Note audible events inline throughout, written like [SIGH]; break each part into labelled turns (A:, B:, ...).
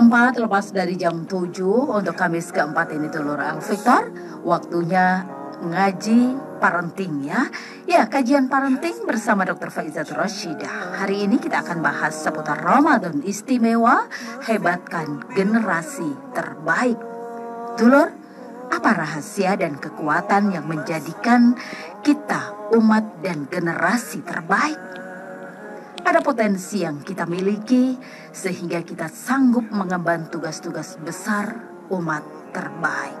A: Keempat lepas dari jam 7 untuk Kamis keempat ini Al Victor Waktunya ngaji parenting ya Ya kajian parenting bersama Dr. Faizat Rashidah Hari ini kita akan bahas seputar Ramadan istimewa Hebatkan generasi terbaik Dulur, apa rahasia dan kekuatan yang menjadikan kita umat dan generasi terbaik? Ada potensi yang kita miliki sehingga kita sanggup mengemban tugas-tugas besar umat terbaik.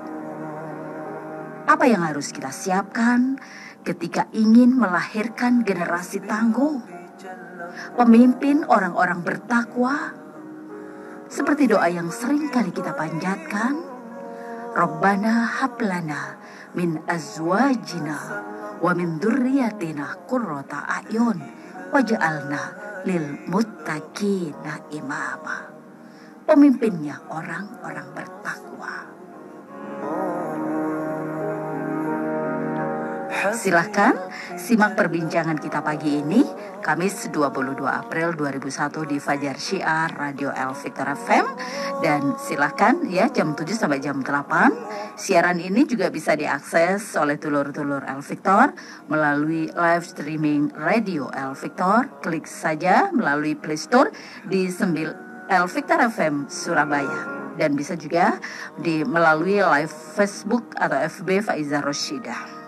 A: Apa yang harus kita siapkan ketika ingin melahirkan generasi tangguh? Pemimpin orang-orang bertakwa seperti doa yang sering kali kita panjatkan. Rabbana hablana min azwajina wa min dzurriyyatina qurrata a'yun waj'alna lil muttaqina imama. Pemimpinnya orang-orang bertakwa. Silahkan simak perbincangan kita pagi ini Kamis 22 April 2001 di Fajar Syiar Radio El Victor FM dan silahkan ya jam 7 sampai jam 8 siaran ini juga bisa diakses oleh tulur-tulur El Victor melalui live streaming Radio El Victor. Klik saja melalui Play Store di sembil El Victor FM Surabaya. Dan bisa juga di melalui live Facebook atau FB Faiza Roshidah.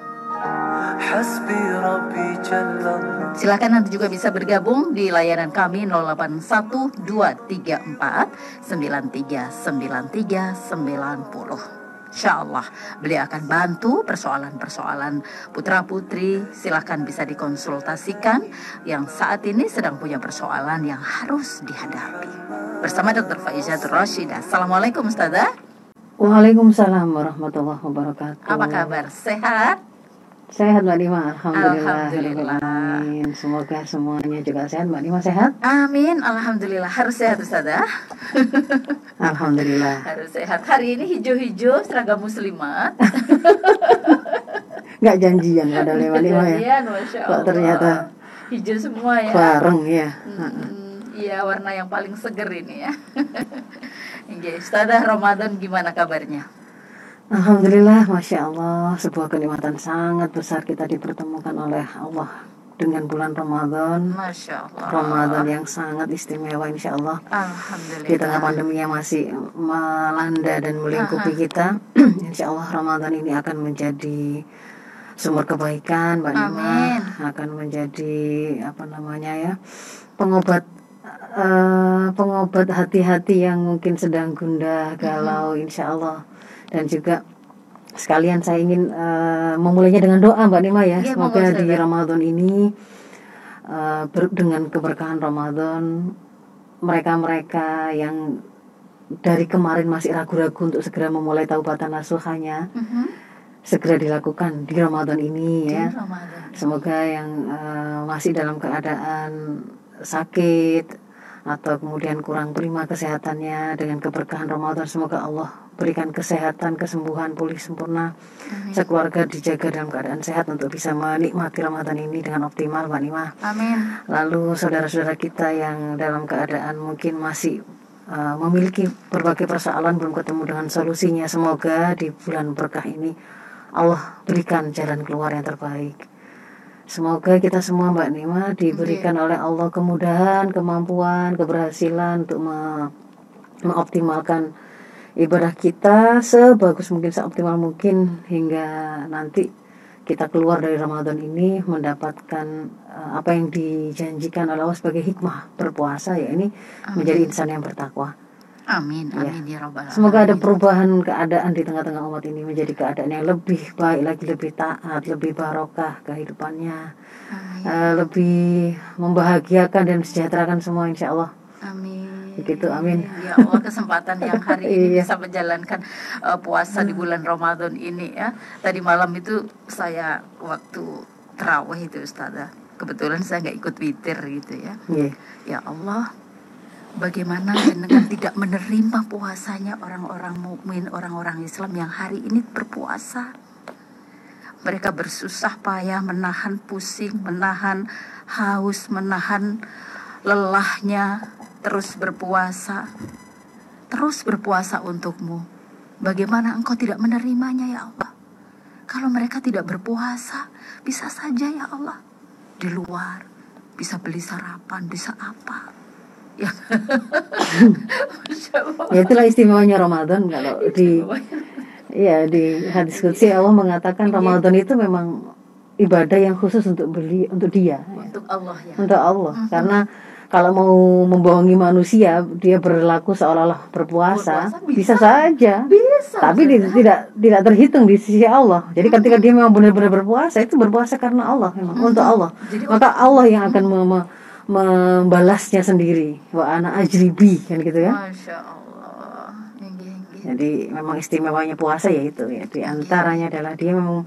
A: Silakan nanti juga bisa bergabung di layanan kami 081234939390. Insya Allah beliau akan bantu persoalan-persoalan putra putri silahkan bisa dikonsultasikan yang saat ini sedang punya persoalan yang harus dihadapi bersama Dr. Faizat Rashida Assalamualaikum Ustazah
B: Waalaikumsalam warahmatullahi wabarakatuh
A: Apa kabar? Sehat?
B: Sehat Mbak Nima, Alhamdulillah.
A: Alhamdulillah.
B: Amin. Semoga semuanya juga sehat. Mbak Nima sehat?
A: Amin, Alhamdulillah harus sehat Ustazah [LAUGHS]
B: Alhamdulillah.
A: Harus sehat Hari ini hijau-hijau seragam muslimat [LAUGHS]
B: Nggak janjian pada Mbak Nima ya. Kok ternyata
A: Hijau semua ya
B: bareng ya.
A: Hmm, Iya warna yang paling seger ini ya [LAUGHS] Ustazah Ramadan gimana kabarnya?
B: Alhamdulillah, Masya Allah, sebuah kenikmatan sangat besar kita dipertemukan oleh Allah dengan bulan Ramadan.
A: Masya Allah.
B: Ramadan yang sangat istimewa Insya Allah.
A: Alhamdulillah.
B: Di tengah pandemi yang masih melanda dan melingkupi kita [CLEARS THROAT] Insya Allah Ramadan ini akan menjadi sumber kebaikan Mbak Nima. Akan menjadi apa namanya ya pengobat eh, pengobat hati-hati yang mungkin sedang gundah galau Insya Allah dan juga sekalian saya ingin eh, memulainya dengan doa Mbak Nima ya
A: Iya,
B: semoga di. Ramadan ini ber- dengan keberkahan Ramadan mereka-mereka yang dari kemarin masih ragu-ragu untuk segera memulai taubatan nasuhanya
A: Mhm.
B: segera dilakukan di Ramadan ini
A: Di
B: ya.
A: Ramadan
B: Semoga yang eh, masih dalam keadaan sakit atau kemudian kurang prima kesehatannya dengan keberkahan Ramadan semoga Allah berikan kesehatan, kesembuhan, pulih sempurna. Sekeluarga dijaga dalam keadaan sehat untuk bisa menikmati Ramadan ini dengan optimal, Mbak Nima.
A: Amin
B: Lalu saudara-saudara kita yang dalam keadaan mungkin masih uh, memiliki berbagai persoalan belum ketemu dengan solusinya, semoga di bulan berkah ini Allah berikan jalan keluar yang terbaik. Semoga kita semua Mbak Nima diberikan oleh Allah kemudahan, kemampuan, keberhasilan untuk me- mengoptimalkan ibadah kita sebagus mungkin, seoptimal mungkin hingga nanti kita keluar dari Ramadan ini mendapatkan eh, apa yang dijanjikan oleh Allah sebagai hikmah berpuasa ya ini menjadi insan yang bertakwa.
A: Amin Amin ya Rabbal
B: Semoga ada
A: Alamin.
B: perubahan keadaan di tengah-tengah umat ini menjadi keadaan yang lebih baik lagi, lebih taat, lebih barokah kehidupannya,
A: Amin
B: eh, lebih membahagiakan dan sejahterakan semua insya Allah.
A: Amin.
B: Begitu, amin.
A: Ya Allah kesempatan yang hari ini [LAUGHS]
B: Iya.
A: bisa menjalankan uh, puasa di bulan Ramadan ini ya. Tadi malam itu saya waktu terawih itu Ustazah. Kebetulan saya nggak ikut witir gitu ya.
B: Iya.
A: Ya Allah, bagaimana dengan tidak menerima puasanya orang-orang mukmin, orang-orang Islam yang hari ini berpuasa. Mereka bersusah payah menahan pusing, menahan haus, menahan lelahnya terus berpuasa. terus berpuasa untukmu. Bagaimana engkau tidak menerimanya ya Allah? Kalau mereka tidak berpuasa, bisa saja ya Allah di luar bisa beli sarapan, bisa apa?
B: Itulah istimewanya Ramadan kalau di ya di hadis kudsi Allah mengatakan
A: Iya.
B: Ramadan itu memang ibadah yang khusus untuk beli untuk dia ya.
A: untuk Allah ya.
B: untuk Allah
A: Mhm.
B: karena kalau mau membohongi manusia dia berlaku seolah-olah berpuasa,
A: Berpuasa
B: bisa.
A: bisa.
B: saja
A: Bisa.
B: tapi
A: Ustazah.
B: tidak tidak terhitung di sisi Allah jadi ketika dia memang benar-benar berpuasa itu berpuasa karena Allah memang
A: Mhm.
B: untuk Allah
A: Jadi
B: maka Allah yang akan me- membalasnya sendiri. Wa ana ajribi kan gitu ya.
A: Masya Allah.
B: Jadi memang istimewanya puasa ya itu ya. Di antaranya adalah dia memang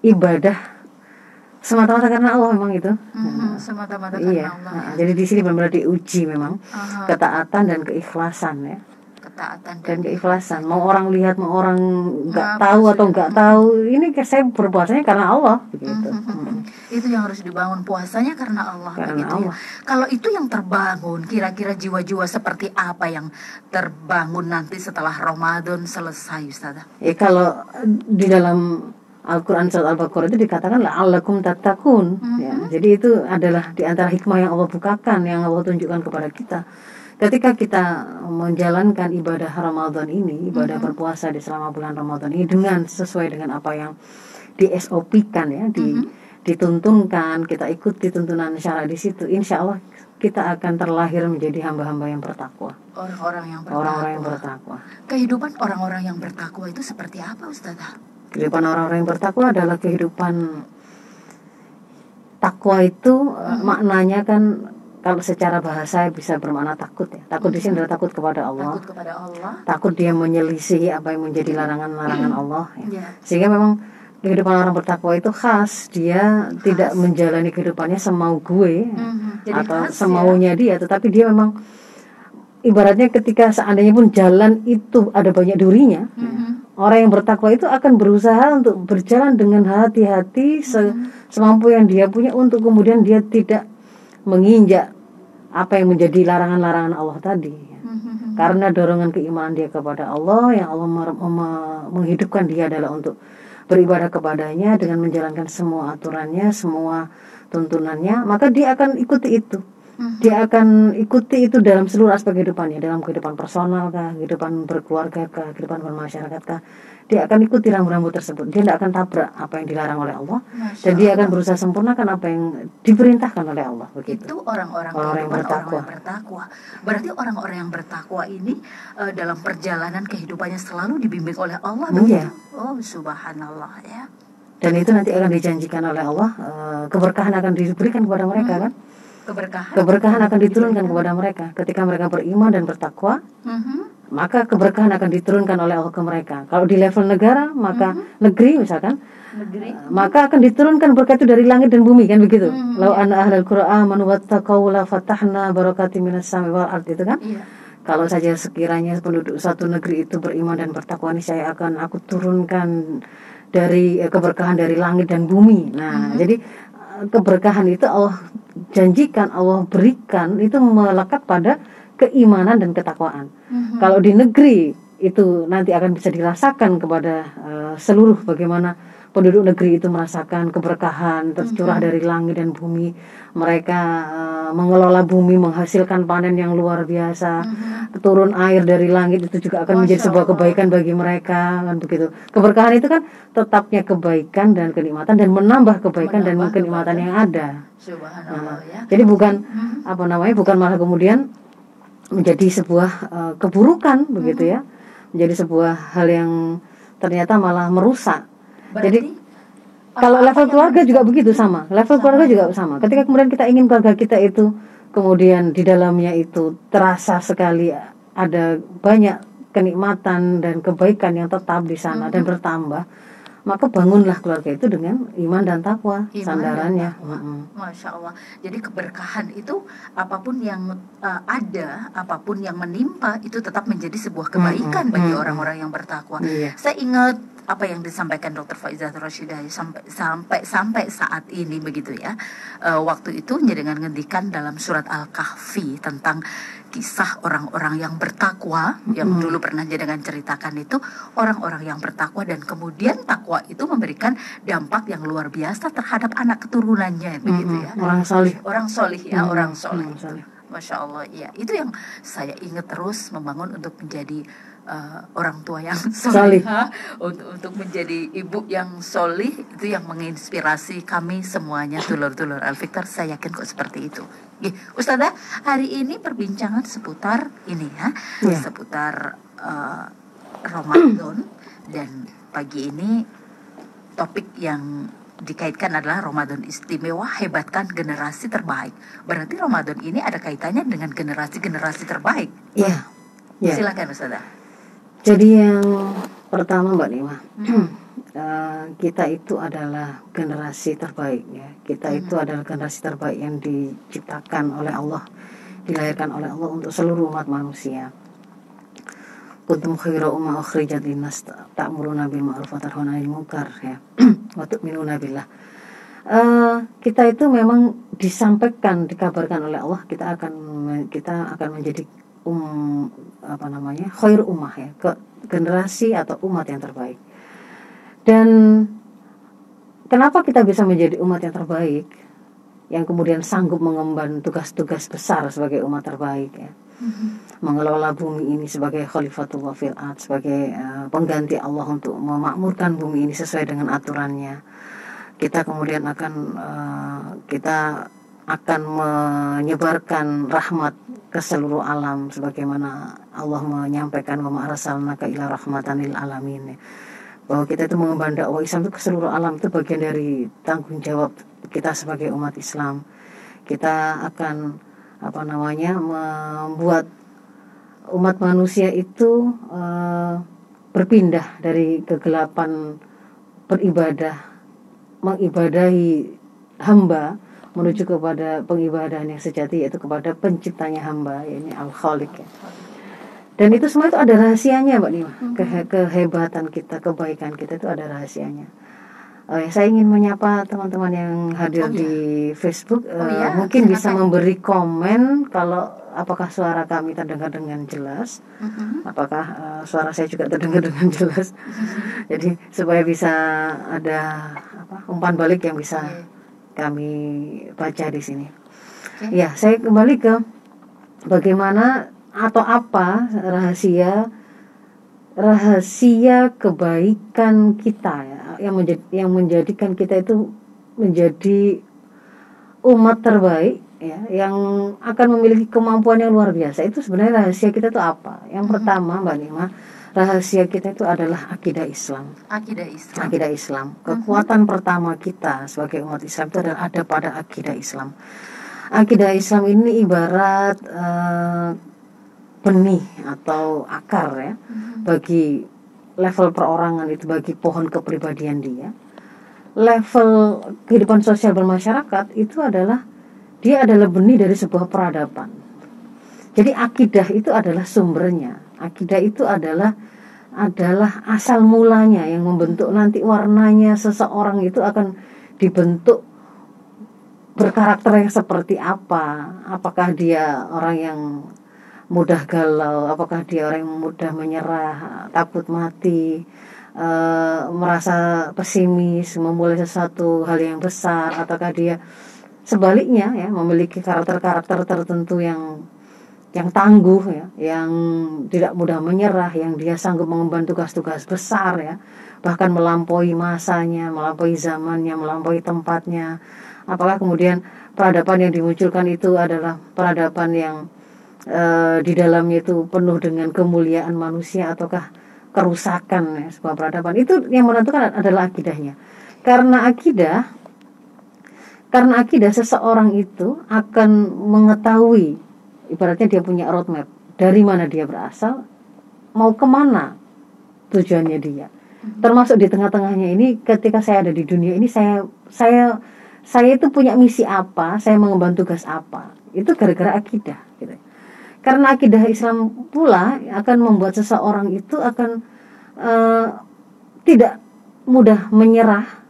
B: ibadah semata-mata karena Allah memang itu
A: Mhm, Semata-mata karena
B: iya
A: Allah.
B: nah,
A: ya.
B: jadi di sini benar-benar diuji memang
A: Aha,
B: ketaatan dan keikhlasan ya
A: ketaatan
B: dan keikhlasan mau orang lihat mau orang nggak
A: Nah,
B: tahu atau nggak tahu ini saya berpuasanya karena Allah begitu
A: Mhm. Itu yang harus dibangun puasanya karena Allah
B: Karena
A: begitu ya.
B: Allah.
A: Kalau itu yang terbangun, kira-kira jiwa-jiwa seperti apa yang terbangun nanti setelah Ramadan selesai, Ustazah?
B: ya kalau di dalam Al-Quran surat Al-Baqarah itu dikatakan la'allakum tattaqun ya. Jadi itu adalah di antara hikmah yang Allah bukakan yang Allah tunjukkan kepada kita. Ketika kita menjalankan ibadah Ramadan ini, ibadah berpuasa di selama bulan Ramadan ini dengan sesuai dengan apa yang di SOP-kan ya, di dituntunkan, kita ikuti tuntunan syara di situ, insya Allah kita akan terlahir menjadi hamba-hamba yang bertakwa,
A: Orang-orang yang bertakwa.
B: orang-orang yang bertakwa.
A: Kehidupan orang-orang yang bertakwa itu seperti apa, Ustazah?
B: Kehidupan orang-orang yang bertakwa adalah kehidupan takwa itu eh, maknanya kan kalau secara bahasa bisa bermakna takut ya. Takut di sini adalah takut kepada Allah.
A: Takut kepada Allah.
B: Takut dia menyelisihi apa yang menjadi larangan-larangan Allah ya.
A: Ya.
B: Sehingga memang kehidupan orang bertakwa itu khas, dia tidak menjalani kehidupannya semau gue
A: Mhm. Jadi
B: atau
A: khas ya.
B: semaunya dia, tetapi dia memang ibaratnya ketika seandainya pun jalan itu ada banyak durinya,
A: Mhm.
B: Orang yang bertakwa itu akan berusaha untuk berjalan dengan hati-hati se- semampu yang dia punya untuk kemudian dia tidak menginjak apa yang menjadi larangan-larangan Allah tadi.
A: Mhm.
B: Karena dorongan keimanan dia kepada Allah yang Allah mer- me- menghidupkan dia adalah untuk beribadah kepadanya dengan menjalankan semua aturannya, semua tuntunannya, maka dia akan ikuti itu.
A: Mhm.
B: Dia akan ikuti itu dalam seluruh aspek kehidupannya, dalam kehidupan personal kah, kehidupan berkeluarga kah, kehidupan bermasyarakat kah. Dia akan ikuti rambu-rambu tersebut. Dia tidak akan tabrak apa yang dilarang oleh Allah
A: Masya
B: dan dia akan berusaha sempurnakan apa yang diperintahkan oleh Allah begitu.
A: itu orang-orang
B: yang bertakwa.
A: orang yang bertakwa. Berarti orang-orang yang bertakwa ini eh, dalam perjalanan kehidupannya selalu dibimbing oleh Allah
B: Iya.
A: begitu. Oh, subhanallah ya.
B: Dan itu nanti akan dijanjikan oleh Allah eh, keberkahan akan diberikan kepada mereka kan.
A: Keberkahan.
B: Keberkahan akan diturunkan kepada mereka ketika mereka beriman dan bertakwa.
A: Mhm.
B: Maka keberkahan akan diturunkan oleh Allah ke mereka. Kalau di level negara, maka negeri misalkan
A: Negeri.
B: maka akan diturunkan berkat itu dari langit dan bumi kan begitu.
A: Hmm.
B: Lau anna ahlal qura amanu wattaqau la fatahna barakatim minas sami wal ard itu kan.
A: Iya.
B: Kalau saja sekiranya penduduk satu negeri itu beriman dan bertakwa ini saya akan aku turunkan dari eh, keberkahan dari langit dan bumi. Nah, jadi eh, keberkahan itu Allah janjikan, Allah berikan itu melekat pada keimanan dan ketakwaan.
A: Mhm.
B: Kalau di negeri itu nanti akan bisa dirasakan kepada eh, seluruh bagaimana penduduk negeri itu merasakan keberkahan tercurah dari langit dan bumi. Mereka eh, mengelola bumi menghasilkan panen yang luar biasa.
A: Mhm.
B: Turun air dari langit itu juga akan menjadi
A: Masya
B: sebuah
A: Allah.
B: kebaikan bagi mereka kan begitu. Keberkahan itu kan tetapnya kebaikan dan kenikmatan dan menambah kebaikan dan
A: Menambah
B: kenikmatan yang ada.
A: Subhanallah ya.
B: Jadi bukan
A: Mhm.
B: apa namanya bukan malah kemudian menjadi sebuah eh, keburukan begitu ya menjadi sebuah hal yang ternyata malah merusak
A: Berarti
B: jadi kalau level keluarga juga begitu sama. level keluarga juga sama. Ketika kemudian kita ingin keluarga kita itu kemudian di dalamnya itu terasa sekali ada banyak kenikmatan dan kebaikan yang tetap di sana dan bertambah maka bangunlah keluarga itu dengan iman dan takwa
A: Iman dan
B: sandarannya
A: takwa.
B: Mm-mm.
A: Masya Allah. Jadi keberkahan itu apa pun yang uh, ada, apa pun yang menimpa itu tetap menjadi sebuah kebaikan
B: Mm-mm,
A: bagi
B: mm-mm.
A: orang-orang yang bertakwa.
B: Iya.
A: Saya ingat apa yang disampaikan Dr. Faizah Rashidah sampai sampai sampai saat ini begitu ya. Eh, waktu itu dengan ngendikan dalam surat Al-Kahfi tentang kisah orang-orang yang bertakwa yang
B: Mm-mm.
A: dulu pernah jenengan ceritakan itu orang-orang yang bertakwa dan kemudian takwa itu memberikan dampak yang luar biasa terhadap anak keturunannya begitu
B: Mm-mm.
A: ya
B: orang salih
A: orang solih ya
B: Mm-mm.
A: orang solih
B: salih.
A: Masya Allah, iya. Itu yang saya ingat terus membangun untuk menjadi uh, orang tua yang
B: Solih.
A: solihah, untuk, untuk menjadi ibu yang solih, itu yang menginspirasi kami semuanya, tulur-tulur Al-Fiktar, saya yakin kok seperti itu. Ih, Ustazah, hari ini perbincangan seputar ini ya,
B: Iya.
A: seputar uh, Ramadan, dan pagi ini topik yang dikaitkan adalah Ramadan istimewa hebatkan generasi terbaik. Berarti Ramadan ini ada kaitannya dengan generasi-generasi terbaik.
B: Iya. Ya.
A: Silakan Ustazah.
B: Jadi yang pertama Mbak Nima,
A: Hmm. [CLEARS THROAT]
B: eh, kita itu adalah generasi terbaik ya. Kita itu adalah generasi terbaik yang diciptakan oleh Allah, dilahirkan oleh Allah untuk seluruh umat manusia. Kuntum khaira umma ukhrijat linnas ta'muruna bil ma'ruf wa tanhauna 'anil munkar ya. [CLEARS THROAT] Wa tu'minuna billah. Eh, kita itu memang disampaikan, dikabarkan oleh Allah kita akan kita akan menjadi um apa namanya khair ummah ya ke generasi atau umat yang terbaik. Dan kenapa kita bisa menjadi umat yang terbaik? Yang kemudian sanggup mengemban tugas-tugas besar sebagai umat terbaik ya. Mengelola bumi ini sebagai khalifatullah fil ard sebagai eh, pengganti Allah untuk memakmurkan bumi ini sesuai dengan aturannya. Kita kemudian akan eh, kita akan menyebarkan rahmat ke seluruh alam sebagaimana Allah menyampaikan wa ma'arsalnaka ila rahmatan lil alamin bahwa kita itu mengemban dakwah Islam itu ke seluruh alam itu bagian dari tanggung jawab kita sebagai umat Islam kita akan apa namanya membuat umat manusia itu eh, berpindah dari kegelapan beribadah mengibadahi hamba menuju kepada pengibadahan yang sejati yaitu kepada penciptanya hamba yakni al khaliq ya. Dan itu semua itu ada rahasianya Mbak Nima. Kehe- kehebatan kita, kebaikan kita itu ada rahasianya. Eh, saya ingin menyapa teman-teman yang hadir
A: Oh, iya.
B: di Facebook. Eh,
A: Oh, iya,
B: mungkin bisa
A: silakan.
B: memberi komen kalau apakah suara kami terdengar dengan jelas,
A: Mhm.
B: apakah eh, suara saya juga terdengar dengan jelas. Jadi supaya bisa ada apa, umpan balik yang bisa
A: Oke.
B: kami baca di sini.
A: Oke.
B: Ya, saya kembali ke bagaimana atau apa rahasia rahasia kebaikan kita ya yang menjadi yang menjadikan kita itu menjadi umat terbaik ya yang akan memiliki kemampuan yang luar biasa itu sebenarnya rahasia kita itu apa? Yang
A: Mhm.
B: pertama Mbak Nima, rahasia kita itu adalah akidah Islam.
A: Akidah Islam.
B: Akidah Islam. Kekuatan pertama kita sebagai umat Islam itu adalah ada pada akidah Islam. Akidah Islam ini ibarat eh, benih atau akar ya
A: Mhm.
B: bagi level perorangan itu bagi pohon kepribadian dia. Level kehidupan sosial bermasyarakat itu adalah dia adalah benih dari sebuah peradaban. Jadi akidah itu adalah sumbernya. Akidah itu adalah adalah asal mulanya yang membentuk nanti warnanya seseorang itu akan dibentuk berkarakter yang seperti apa. Apakah dia orang yang mudah galau, apakah dia orang yang mudah menyerah, takut mati, eh, merasa pesimis, memulai sesuatu hal yang besar, ataukah dia sebaliknya ya memiliki karakter-karakter tertentu yang yang tangguh ya, yang tidak mudah menyerah, yang dia sanggup mengemban tugas-tugas besar ya, bahkan melampaui masanya, melampaui zamannya, melampaui tempatnya. Apakah kemudian peradaban yang dimunculkan itu adalah peradaban yang eh, di dalamnya itu penuh dengan kemuliaan manusia ataukah kerusakan ya, sebuah peradaban. Itu yang menentukan adalah akidahnya. Karena akidah karena akidah seseorang itu akan mengetahui ibaratnya dia punya roadmap dari mana dia berasal mau ke mana tujuannya dia. Termasuk di tengah-tengahnya ini ketika saya ada di dunia ini saya saya saya itu punya misi apa saya mengemban tugas apa. Itu gara-gara akidah gitu karena akidah Islam pula akan membuat seseorang itu akan eh, tidak mudah menyerah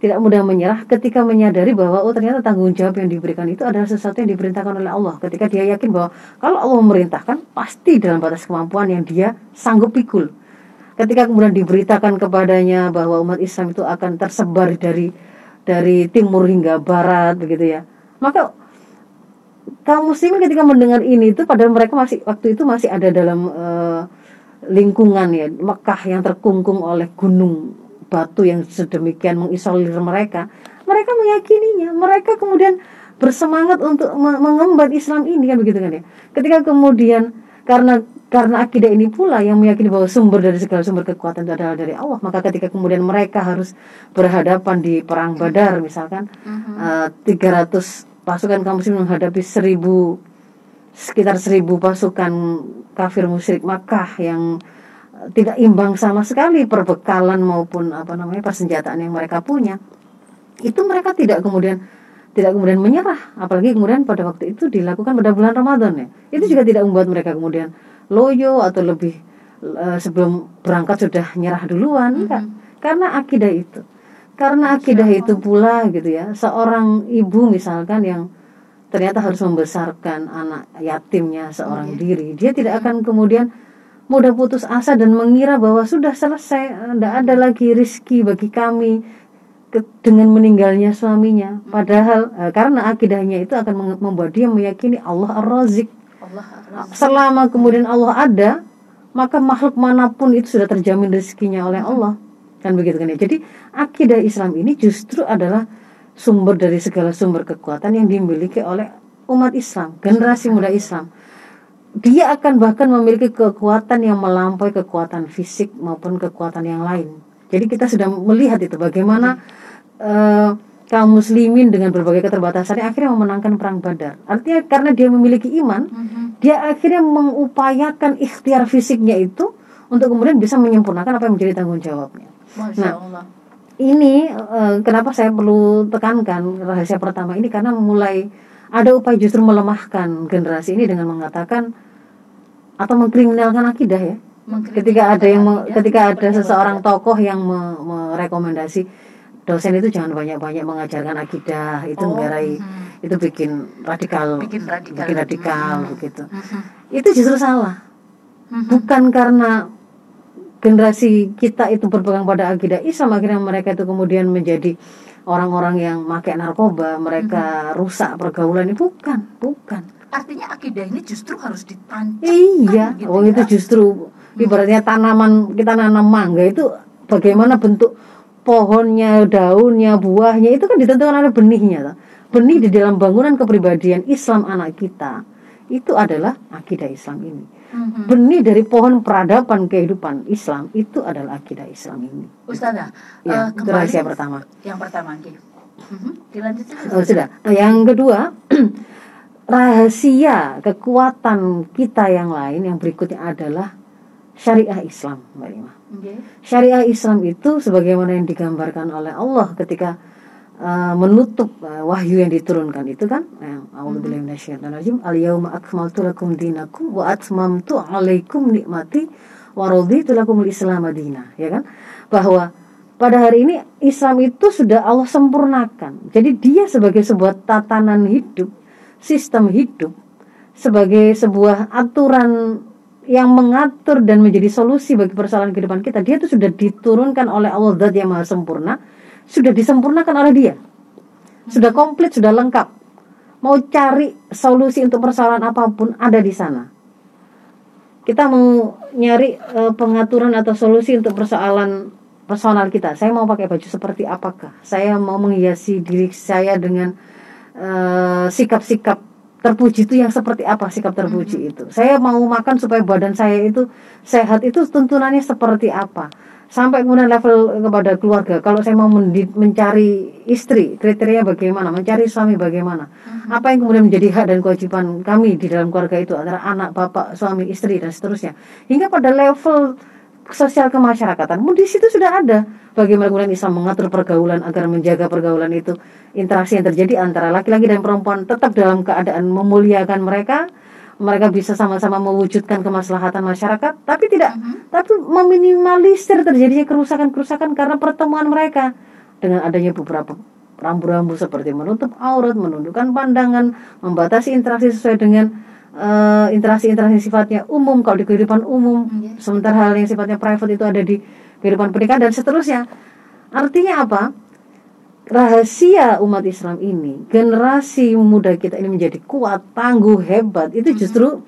B: tidak mudah menyerah ketika menyadari bahwa oh ternyata tanggung jawab yang diberikan itu adalah sesuatu yang diperintahkan oleh Allah. Ketika dia yakin bahwa kalau Allah memerintahkan pasti dalam batas kemampuan yang dia sanggup pikul. Ketika kemudian diberitakan kepadanya bahwa umat Islam itu akan tersebar dari dari timur hingga barat begitu ya. Maka kaum muslimin ketika mendengar ini itu padahal mereka masih waktu itu masih ada dalam uh, lingkungan ya Mekah yang terkungkung oleh gunung batu yang sedemikian mengisolir mereka. Mereka meyakininya mereka kemudian bersemangat untuk mengemban Islam ini kan begitu kan ya. Ketika kemudian karena karena akidah ini pula yang meyakini bahwa sumber dari segala sumber kekuatan itu adalah dari Allah. Maka ketika kemudian mereka harus berhadapan di perang Badar misalkan uh -huh. uh, 300 pasukan kaum muslim menghadapi seribu sekitar seribu pasukan kafir musyrik Makkah yang tidak imbang sama sekali perbekalan maupun apa namanya persenjataan yang mereka punya. Itu mereka tidak kemudian tidak kemudian menyerah. Apalagi kemudian pada waktu itu dilakukan pada bulan Ramadan ya. Itu juga tidak membuat mereka kemudian loyo atau lebih uh, sebelum berangkat sudah nyerah duluan enggak mm -hmm. karena akidah itu karena akidah itu pula gitu ya seorang ibu misalkan yang ternyata harus membesarkan anak yatimnya seorang iya. diri dia tidak akan kemudian mudah putus asa dan mengira bahwa sudah selesai, tidak ada lagi rizki bagi kami ke, dengan meninggalnya suaminya. Padahal eh, karena akidahnya itu akan membuat dia meyakini Allah Ar-Razik. Selama kemudian Allah ada, maka makhluk mana pun itu sudah terjamin rezekinya oleh Allah. Kan begitu kan ya. Jadi akidah Islam ini justru adalah sumber dari segala sumber kekuatan yang dimiliki oleh umat Islam, generasi muda Islam dia akan bahkan memiliki kekuatan yang melampaui kekuatan fisik maupun kekuatan yang lain. Jadi kita sudah melihat itu bagaimana uh, kaum muslimin dengan berbagai keterbatasannya akhirnya memenangkan perang Badar. Artinya karena dia memiliki iman, mhm. -huh. dia akhirnya mengupayakan ikhtiar fisiknya itu untuk kemudian bisa menyempurnakan apa yang menjadi tanggung jawabnya. Masya nah, Allah. ini uh, kenapa saya perlu tekankan rahasia pertama ini karena mulai ada upaya justru melemahkan generasi ini dengan mengatakan atau mengkriminalkan akidah ya. Ketika ada yang ketika ada seseorang tokoh yang me, merekomendasi dosen itu jangan banyak-banyak mengajarkan akidah, itu oh, nggarai hmm. itu bikin radikal, bikin radikal, bikin radikal hmm. begitu. Hmm. Itu justru salah. Hmm. Bukan karena generasi kita itu berpegang pada akidah Islam akhirnya mereka itu kemudian menjadi orang-orang yang pakai narkoba, mereka hmm. rusak pergaulan ini bukan, bukan.
A: Artinya akidah ini justru harus ditancap.
B: Iya, gitu oh ya? itu justru ibaratnya tanaman kita nanam mangga itu bagaimana bentuk pohonnya, daunnya, buahnya itu kan ditentukan oleh benihnya. Benih di dalam bangunan kepribadian Islam anak kita itu adalah akidah Islam ini hmm Benih dari pohon peradaban kehidupan Islam itu adalah akidah Islam ini.
A: Ustazah,
B: ya, uh, itu rahasia pertama.
A: Yang pertama, okay. mm-hmm. dilanjutkan.
B: Oh, sudah. Nah, yang kedua, [CLEARS THROAT] rahasia kekuatan kita yang lain yang berikutnya adalah syariah Islam, Mbak Ima. Okay. Syariah Islam itu sebagaimana yang digambarkan oleh Allah ketika uh, menutup uh, wahyu yang diturunkan itu kan yang auzubillahi minasyaitonirrajim al yauma akmaltu lakum dinakum wa atmamtu alaikum nikmati wa raditu lakum islam ya kan bahwa pada hari ini Islam itu sudah Allah sempurnakan. Jadi dia sebagai sebuah tatanan hidup, sistem hidup, sebagai sebuah aturan yang mengatur dan menjadi solusi bagi persoalan kehidupan kita. Dia itu sudah diturunkan oleh Allah Zat yang Maha Sempurna sudah disempurnakan oleh dia. Sudah komplit, sudah lengkap. Mau cari solusi untuk persoalan apa pun ada di sana. Kita mau nyari uh, pengaturan atau solusi untuk persoalan personal kita. Saya mau pakai baju seperti apakah? Saya mau menghiasi diri saya dengan uh, sikap-sikap terpuji itu yang seperti apa sikap terpuji mm -hmm. itu. Saya mau makan supaya badan saya itu sehat itu tuntunannya seperti apa sampai kemudian level kepada keluarga kalau saya mau mencari istri kriteria bagaimana mencari suami bagaimana uh-huh. apa yang kemudian menjadi hak dan kewajiban kami di dalam keluarga itu antara anak bapak suami istri dan seterusnya hingga pada level sosial kemasyarakatan. Di situ sudah ada. Bagaimana kemudian Islam mengatur pergaulan agar menjaga pergaulan itu? Interaksi yang terjadi antara laki-laki dan perempuan tetap dalam keadaan memuliakan mereka. Mereka bisa sama-sama mewujudkan kemaslahatan masyarakat, tapi tidak, uh-huh. tapi meminimalisir terjadinya kerusakan-kerusakan karena pertemuan mereka dengan adanya beberapa rambu-rambu seperti menutup aurat, menundukkan pandangan, membatasi interaksi sesuai dengan uh, interaksi-interaksi sifatnya umum kalau di kehidupan umum,
A: Iya.
B: sementara hal yang sifatnya private itu ada di kehidupan pernikahan dan seterusnya. Artinya apa? Rahasia umat Islam ini, generasi muda kita ini menjadi kuat, tangguh, hebat. Itu justru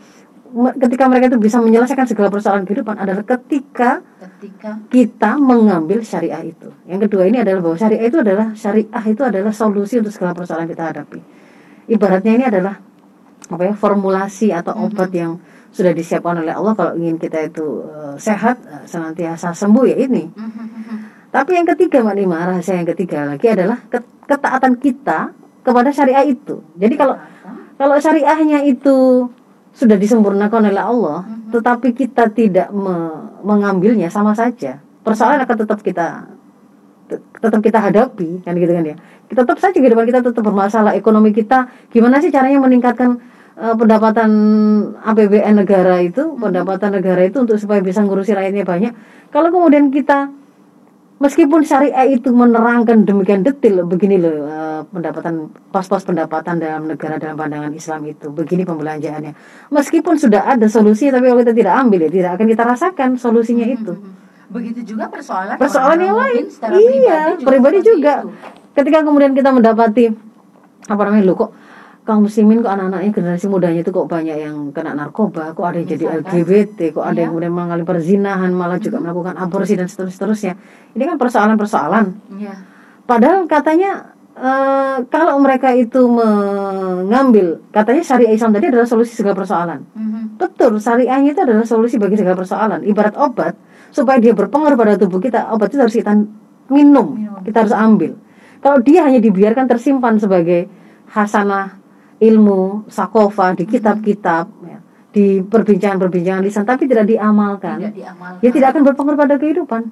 B: me- ketika mereka itu bisa menyelesaikan segala persoalan kehidupan adalah ketika
A: Ketika
B: kita mengambil syariah itu. Yang kedua ini adalah bahwa syariah itu adalah syariah itu adalah solusi untuk segala persoalan kita hadapi. Ibaratnya ini adalah apa ya formulasi atau obat yang sudah disiapkan oleh Allah kalau ingin kita itu eh, sehat eh, senantiasa sembuh ya ini. Tapi yang ketiga Mbak Nima, rahasia yang ketiga lagi adalah ke- ketaatan kita kepada syariah itu. Jadi kalau kalau syariahnya itu sudah disempurnakan oleh Allah, tetapi kita tidak me- mengambilnya sama saja. Persoalan akan tetap kita tet- tetap kita hadapi kan gitu kan ya. Kita tetap saja kehidupan kita tetap bermasalah, ekonomi kita gimana sih caranya meningkatkan eh, pendapatan APBN negara itu, pendapatan negara itu untuk supaya bisa ngurusi rakyatnya banyak. Kalau kemudian kita Meskipun syariah itu menerangkan demikian detail begini loh eh, pendapatan pos-pos pendapatan dalam negara dalam pandangan Islam itu begini pembelanjaannya. Meskipun sudah ada solusi tapi kalau kita tidak ambil ya tidak akan kita rasakan solusinya itu.
A: begitu juga persoalan
B: Persoalan yang lain. Iya, pribadi juga.
A: itu.
B: Ketika kemudian kita mendapati apa namanya lu kok kaum muslimin kok anak-anaknya generasi mudanya itu kok banyak yang kena narkoba, kok ada yang jadi. LGBT, kok ada
A: Iya.
B: yang kemudian mengalami perzinahan, malah juga melakukan aborsi dan seterusnya. Ini kan persoalan-persoalan.
A: Iya.
B: Padahal katanya eh, kalau mereka itu mengambil katanya syariah Islam tadi adalah solusi segala persoalan.
A: Mhm.
B: Betul, syariahnya itu adalah solusi bagi segala persoalan. Ibarat obat, supaya dia berpengaruh pada tubuh kita, obat itu harus kita minum,
A: Minum.
B: kita harus ambil. Kalau dia hanya dibiarkan tersimpan sebagai hasanah ilmu, sakofa di kitab-kitab, ya, di perbincangan-perbincangan lisan, tapi tidak diamalkan,
A: Tidak diamalkan.
B: ya tidak akan berpengaruh pada kehidupan.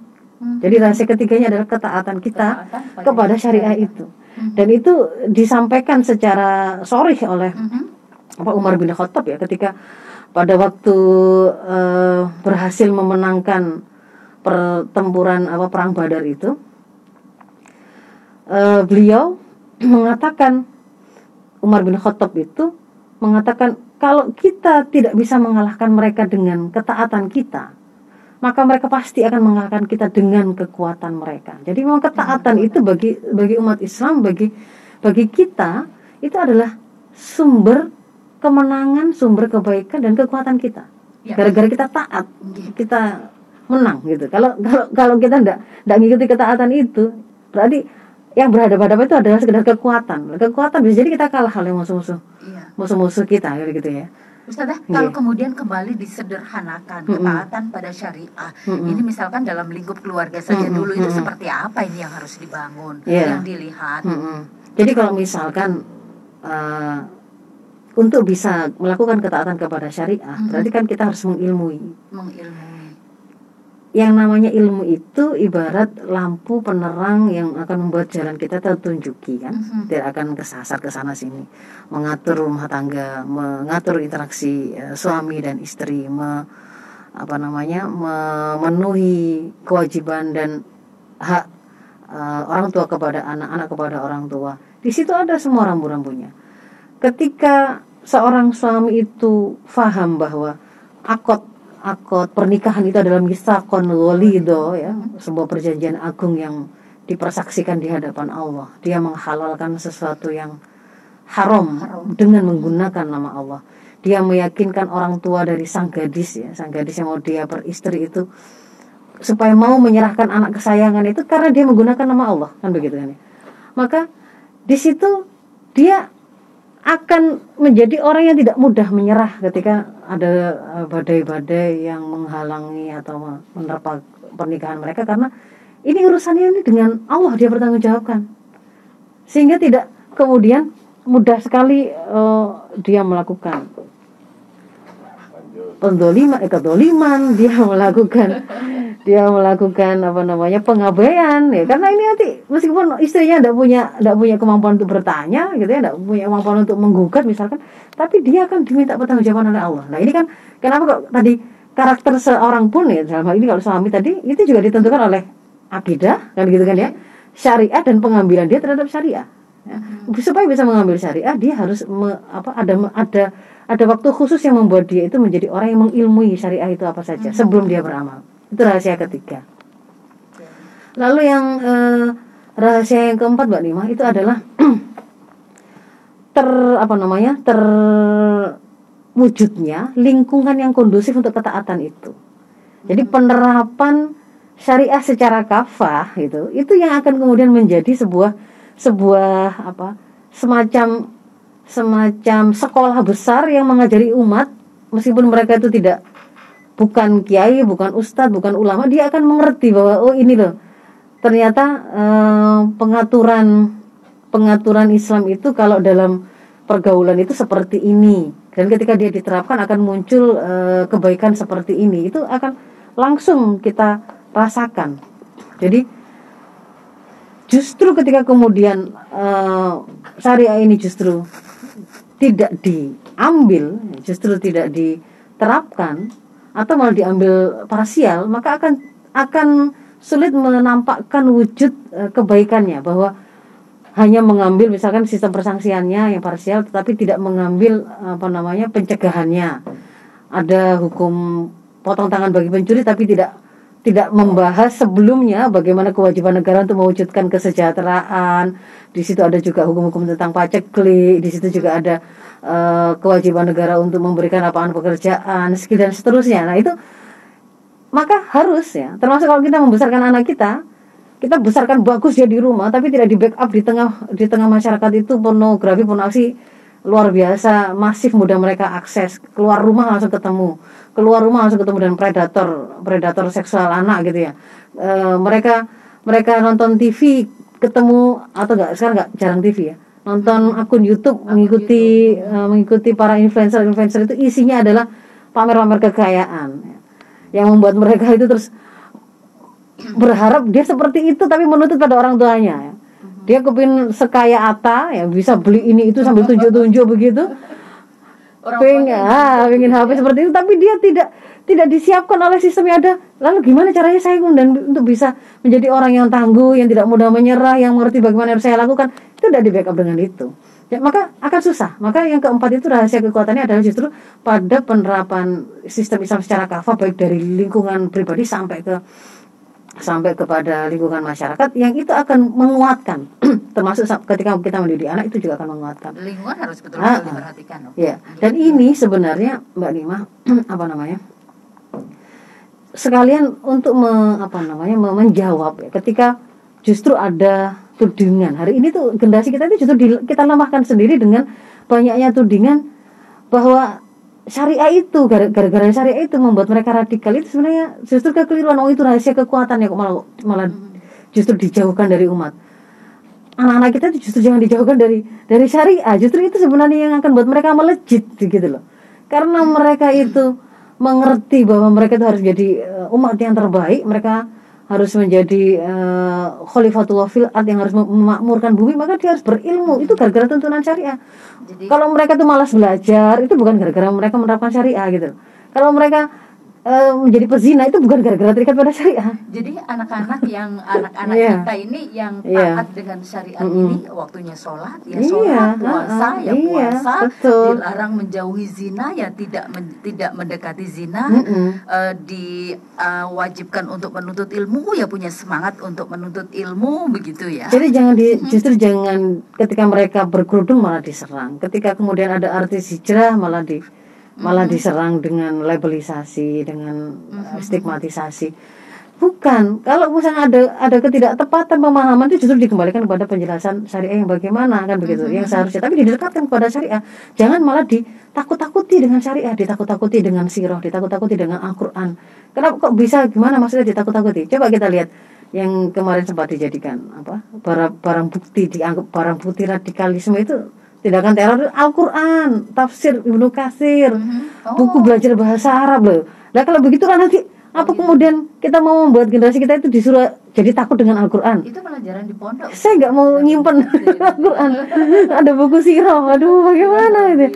A: Mhm.
B: Jadi rahasia ketiganya adalah ketaatan kita
A: Ketaatan
B: kepada syariah itu.
A: Mhm.
B: Dan itu disampaikan secara sorry oleh
A: Mhm.
B: apa Umar bin Khattab ya ketika pada waktu eh, berhasil memenangkan pertempuran apa perang Badar itu eh, beliau mengatakan Umar bin Khattab itu mengatakan kalau kita tidak bisa mengalahkan mereka dengan ketaatan kita maka mereka pasti akan mengalahkan kita dengan kekuatan mereka. Jadi memang ketaatan itu bagi bagi umat Islam bagi bagi kita itu adalah sumber kemenangan, sumber kebaikan dan kekuatan kita.
A: Ya.
B: Gara-gara kita taat,
A: Iya.
B: kita menang gitu. Kalau kalau kalau kita ndak ndak ngikuti ketaatan itu, berarti yang berhadapan-hadapan itu adalah sekedar kekuatan. Kekuatan bisa jadi kita kalah oleh musuh-musuh
A: Iya.
B: musuh-musuh kita gitu ya.
A: Ustazah,
B: Iya.
A: kalau kemudian kembali disederhanakan
B: Mm-mm.
A: ketaatan pada syariah,
B: Mm-mm.
A: ini misalkan dalam lingkup keluarga saja
B: Mm-mm,
A: dulu itu
B: mm-mm.
A: seperti apa ini yang harus dibangun,
B: Iya.
A: yang dilihat.
B: Mm-mm. Jadi kalau misalkan eh, untuk bisa melakukan ketaatan kepada syariah,
A: Mhm.
B: berarti kan kita harus mengilmui.
A: mengilmui.
B: Yang namanya ilmu itu ibarat lampu penerang yang akan membuat jalan kita tertunjuki kan,
A: Mhm.
B: tidak akan kesasar ke sana sini, mengatur rumah tangga, mengatur interaksi eh, suami dan istri, me- apa namanya, memenuhi kewajiban dan hak eh, orang tua kepada anak, anak kepada orang tua. Di situ ada semua rambu-rambunya. Ketika seorang suami itu faham bahwa akad akad pernikahan itu adalah misakon walido ya, sebuah perjanjian agung yang dipersaksikan di hadapan Allah. Dia menghalalkan sesuatu yang haram,
A: Haram.
B: dengan menggunakan nama Allah. Dia meyakinkan orang tua dari sang gadis ya, sang gadis yang mau dia beristri itu supaya mau menyerahkan anak kesayangan itu karena dia menggunakan nama Allah kan begitu kan ya. Maka di situ dia akan menjadi orang yang tidak mudah menyerah ketika ada eh, badai-badai yang menghalangi atau menerpa pernikahan mereka. Karena ini urusannya ini dengan Allah dia bertanggungjawabkan. Sehingga tidak kemudian mudah sekali eh, dia melakukan pendoliman, eh, kedoliman, [LAUGHS] dia melakukan dia melakukan apa namanya pengabaian ya karena ini nanti meskipun istrinya tidak punya tidak punya kemampuan untuk bertanya gitu ya tidak punya kemampuan untuk menggugat misalkan tapi dia akan diminta pertanggungjawaban oleh Allah nah ini kan kenapa kok tadi karakter seorang pun ya dalam hal ini kalau suami tadi itu juga ditentukan oleh akidah kan gitu kan ya syariah dan pengambilan dia terhadap syariah. Ya. Supaya bisa mengambil syariah, dia harus me, apa ada ada ada waktu khusus yang membuat dia itu menjadi orang yang mengilmui syariah itu apa saja sebelum dia beramal. Itu rahasia ketiga. Lalu yang eh, rahasia yang keempat Mbak Nima itu adalah [CLEARS THROAT] ter apa namanya terwujudnya lingkungan yang kondusif untuk ketaatan itu. Jadi penerapan syariah secara kafah itu itu yang akan kemudian menjadi sebuah sebuah apa semacam semacam sekolah besar yang mengajari umat meskipun mereka itu tidak bukan kiai, bukan ustadz, bukan ulama, dia akan mengerti bahwa oh ini loh ternyata eh, pengaturan pengaturan Islam itu kalau dalam pergaulan itu seperti ini. Dan ketika dia diterapkan akan muncul e, kebaikan seperti ini. Itu akan langsung kita rasakan. Jadi justru ketika kemudian e, syariah ini justru tidak diambil justru tidak diterapkan atau malah diambil parsial maka akan akan sulit menampakkan wujud e, kebaikannya. Bahwa hanya mengambil misalkan sistem persangsiannya yang parsial tetapi tidak mengambil apa namanya pencegahannya. Ada hukum potong tangan bagi pencuri tapi tidak tidak membahas sebelumnya bagaimana kewajiban negara untuk mewujudkan kesejahteraan. Di situ ada juga hukum-hukum tentang pajak klik di situ juga ada uh, kewajiban negara untuk memberikan lapangan pekerjaan skill dan seterusnya. Nah itu maka harus ya termasuk kalau kita membesarkan anak kita kita besarkan bagus ya di rumah tapi tidak di backup di tengah di tengah masyarakat itu pornografi pornografi luar biasa masif mudah mereka akses keluar rumah langsung ketemu keluar rumah langsung ketemu dengan predator predator seksual anak gitu ya. E, mereka mereka nonton TV ketemu atau enggak sekarang enggak jarang TV ya. Nonton akun YouTube mengikuti uh, mengikuti para influencer influencer itu isinya adalah pamer-pamer kekayaan. Yang membuat mereka itu terus berharap dia seperti itu tapi menuntut pada orang tuanya. Ya. Dia kepin sekaya Ata ya bisa beli ini itu sambil [LAUGHS] tunjuk-tunjuk begitu. Orang pengen ah, pengen HP seperti itu tapi dia tidak tidak disiapkan oleh sistem yang ada. Lalu gimana caranya saya kemudian untuk bisa menjadi orang yang tangguh, yang tidak mudah menyerah, yang mengerti bagaimana harus saya lakukan? Itu tidak di backup dengan itu. Ya, maka akan susah. Maka yang keempat itu rahasia kekuatannya adalah justru pada penerapan sistem Islam secara kafah baik dari lingkungan pribadi sampai ke sampai kepada lingkungan masyarakat yang itu akan menguatkan. [CLEARS THROAT] Termasuk ketika kita mendidik anak itu juga akan menguatkan.
A: Lingkungan harus betul-betul ah, diperhatikan loh.
B: ya dan ini sebenarnya Mbak Nima [CLEARS THROAT] apa namanya sekalian untuk me, apa namanya menjawab ya, ketika justru ada tudingan. Hari ini tuh generasi kita itu justru di, kita lemahkan sendiri dengan banyaknya tudingan bahwa syariah itu gara-gara syariah itu membuat mereka radikal itu sebenarnya justru kekeliruan. Oh itu rahasia kekuatan ya kok malah malah justru dijauhkan dari umat. Anak-anak kita justru jangan dijauhkan dari dari syariah. Justru itu sebenarnya yang akan buat mereka melejit gitu loh. Karena mereka itu mengerti bahwa mereka itu harus jadi eh, umat yang terbaik mereka harus menjadi uh, khalifatullah fil ard yang harus memakmurkan bumi maka dia harus berilmu. Itu gara-gara tuntunan syariah. Jadi, kalau mereka tuh malas belajar itu bukan gara-gara mereka menerapkan syariah gitu. Kalau mereka uh, menjadi pezina itu bukan gara-gara terikat pada syariah.
A: Jadi anak-anak yang [LAUGHS] anak-anak yeah. kita ini yang iya. taat yeah. dengan syariat mm -hmm. ini waktunya sholat ya iya, sholat, yeah. puasa uh, ya iya, puasa, betul. dilarang menjauhi zina ya tidak men, tidak mendekati zina, mm -hmm. uh, diwajibkan uh, untuk menuntut ilmu ya punya semangat untuk menuntut ilmu begitu ya.
B: Jadi jangan di, justru jangan ketika mereka berkerudung malah diserang, ketika kemudian ada artis hijrah malah di malah mm-hmm. diserang dengan labelisasi dengan mm-hmm. stigmatisasi bukan kalau misalnya ada ada ketidaktepatan pemahaman itu justru dikembalikan kepada penjelasan syariah yang bagaimana kan begitu mm-hmm. yang seharusnya tapi didekatkan kepada syariah jangan malah ditakut-takuti dengan syariah ditakut-takuti dengan sirah ditakut-takuti dengan Al-Quran kenapa kok bisa gimana maksudnya ditakut-takuti coba kita lihat yang kemarin sempat dijadikan apa barang barang bukti dianggap barang bukti radikalisme itu tindakan teror Al-Quran, tafsir Ibnu Kasir, mm -hmm. oh. buku belajar bahasa Arab loh. Nah kalau begitu kan nanti apa oh, kemudian kita mau membuat generasi kita itu disuruh jadi takut dengan Al-Quran?
A: Itu pelajaran di pondok.
B: Saya nggak mau nyimpen Al-Quran. Ada buku sirah, aduh bagaimana itu?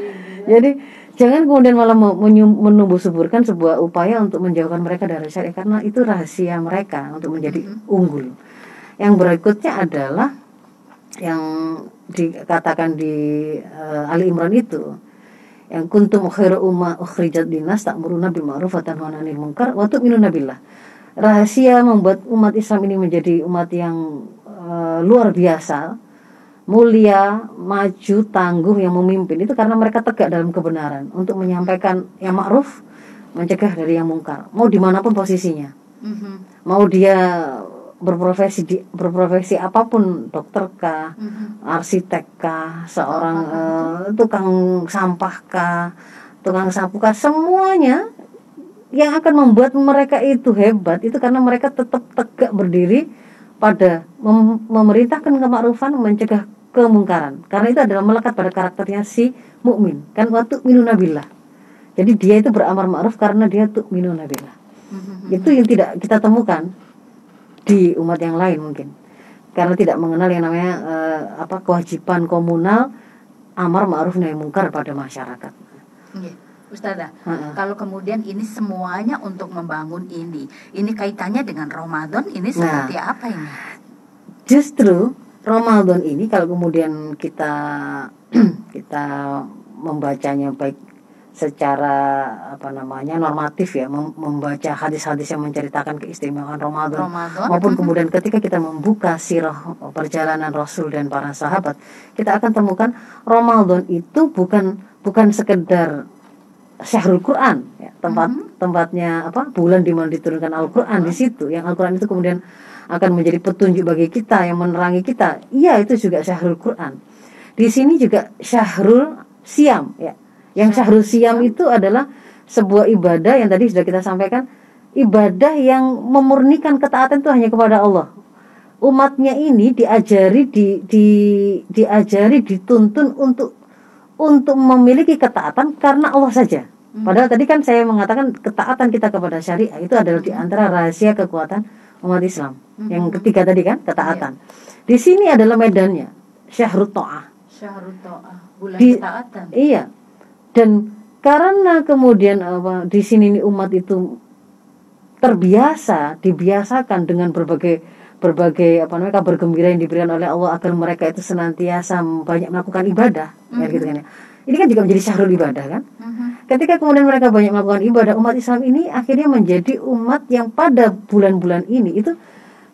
B: Jadi jangan kemudian malah menumbuh suburkan sebuah upaya untuk menjauhkan mereka dari syariah karena itu rahasia mereka untuk menjadi unggul. Yang berikutnya adalah yang dikatakan di uh, Ali Imran itu yang kuntum khairu umma ukhrijat dinas ta'muruna bil ma'ruf wa tanhauna 'anil munkar wa tu'minuna billah. Rahasia membuat umat Islam ini menjadi umat yang uh, luar biasa, mulia, maju, tangguh yang memimpin itu karena mereka tegak dalam kebenaran untuk menyampaikan yang ma'ruf, mencegah dari yang mungkar. Mau di mana pun posisinya. Mm-hmm. Mau dia berprofesi di berprofesi apa pun dokter kah mm-hmm. arsitek kah seorang uh, tukang sampah kah tukang sapu kah semuanya yang akan membuat mereka itu hebat itu karena mereka tetap tegak berdiri pada mem memerintahkan kemakrufan mencegah kemungkaran. Karena itu adalah melekat pada karakternya si mukmin. Kan waktu minunabillah jadi dia itu beramal ma'ruf karena dia tuh minunabillah mm-hmm. itu yang tidak kita temukan di umat yang lain mungkin karena tidak mengenal yang namanya uh, apa kewajiban komunal amar ma'ruf nahi mungkar pada masyarakat.
A: Yeah. Ustazah, uh -uh. kalau kemudian ini semuanya untuk membangun ini, ini kaitannya dengan Ramadan, ini seperti nah, apa ini?
B: Justru Ramadan ini kalau kemudian kita [CLEARS THROAT] kita membacanya baik secara apa namanya normatif ya membaca hadis-hadis yang menceritakan keistimewaan Ramadan, Ramadan. maupun kemudian ketika kita membuka sirah perjalanan Rasul dan para sahabat kita akan temukan Ramadan itu bukan bukan sekedar syahrul Quran ya, tempat mm -hmm. tempatnya apa bulan di mana diturunkan Al-Quran di situ. Yang Al-Quran itu kemudian akan menjadi petunjuk bagi kita yang menerangi kita. Iya itu juga syahrul Quran. Di sini juga syahrul siam ya yang syahrul siam itu adalah sebuah ibadah yang tadi sudah kita sampaikan, ibadah yang memurnikan ketaatan itu hanya kepada Allah. Umatnya ini diajari di, di diajari dituntun untuk untuk memiliki ketaatan karena Allah saja. Hmm. Padahal tadi kan saya mengatakan ketaatan kita kepada syariah itu adalah di antara rahasia kekuatan umat Islam. Hmm. Yang ketiga tadi kan ketaatan. Iya. Di sini adalah medannya syahrul ta'ah.
A: Syahrul ta'ah, bulan di, ketaatan.
B: Iya dan karena kemudian apa di sini umat itu terbiasa dibiasakan dengan berbagai berbagai apa namanya kabar gembira yang diberikan oleh Allah agar mereka itu senantiasa banyak melakukan ibadah mm-hmm. ya gitu kan ya ini kan juga menjadi syahrul ibadah kan mm-hmm. ketika kemudian mereka banyak melakukan ibadah umat Islam ini akhirnya menjadi umat yang pada bulan-bulan ini itu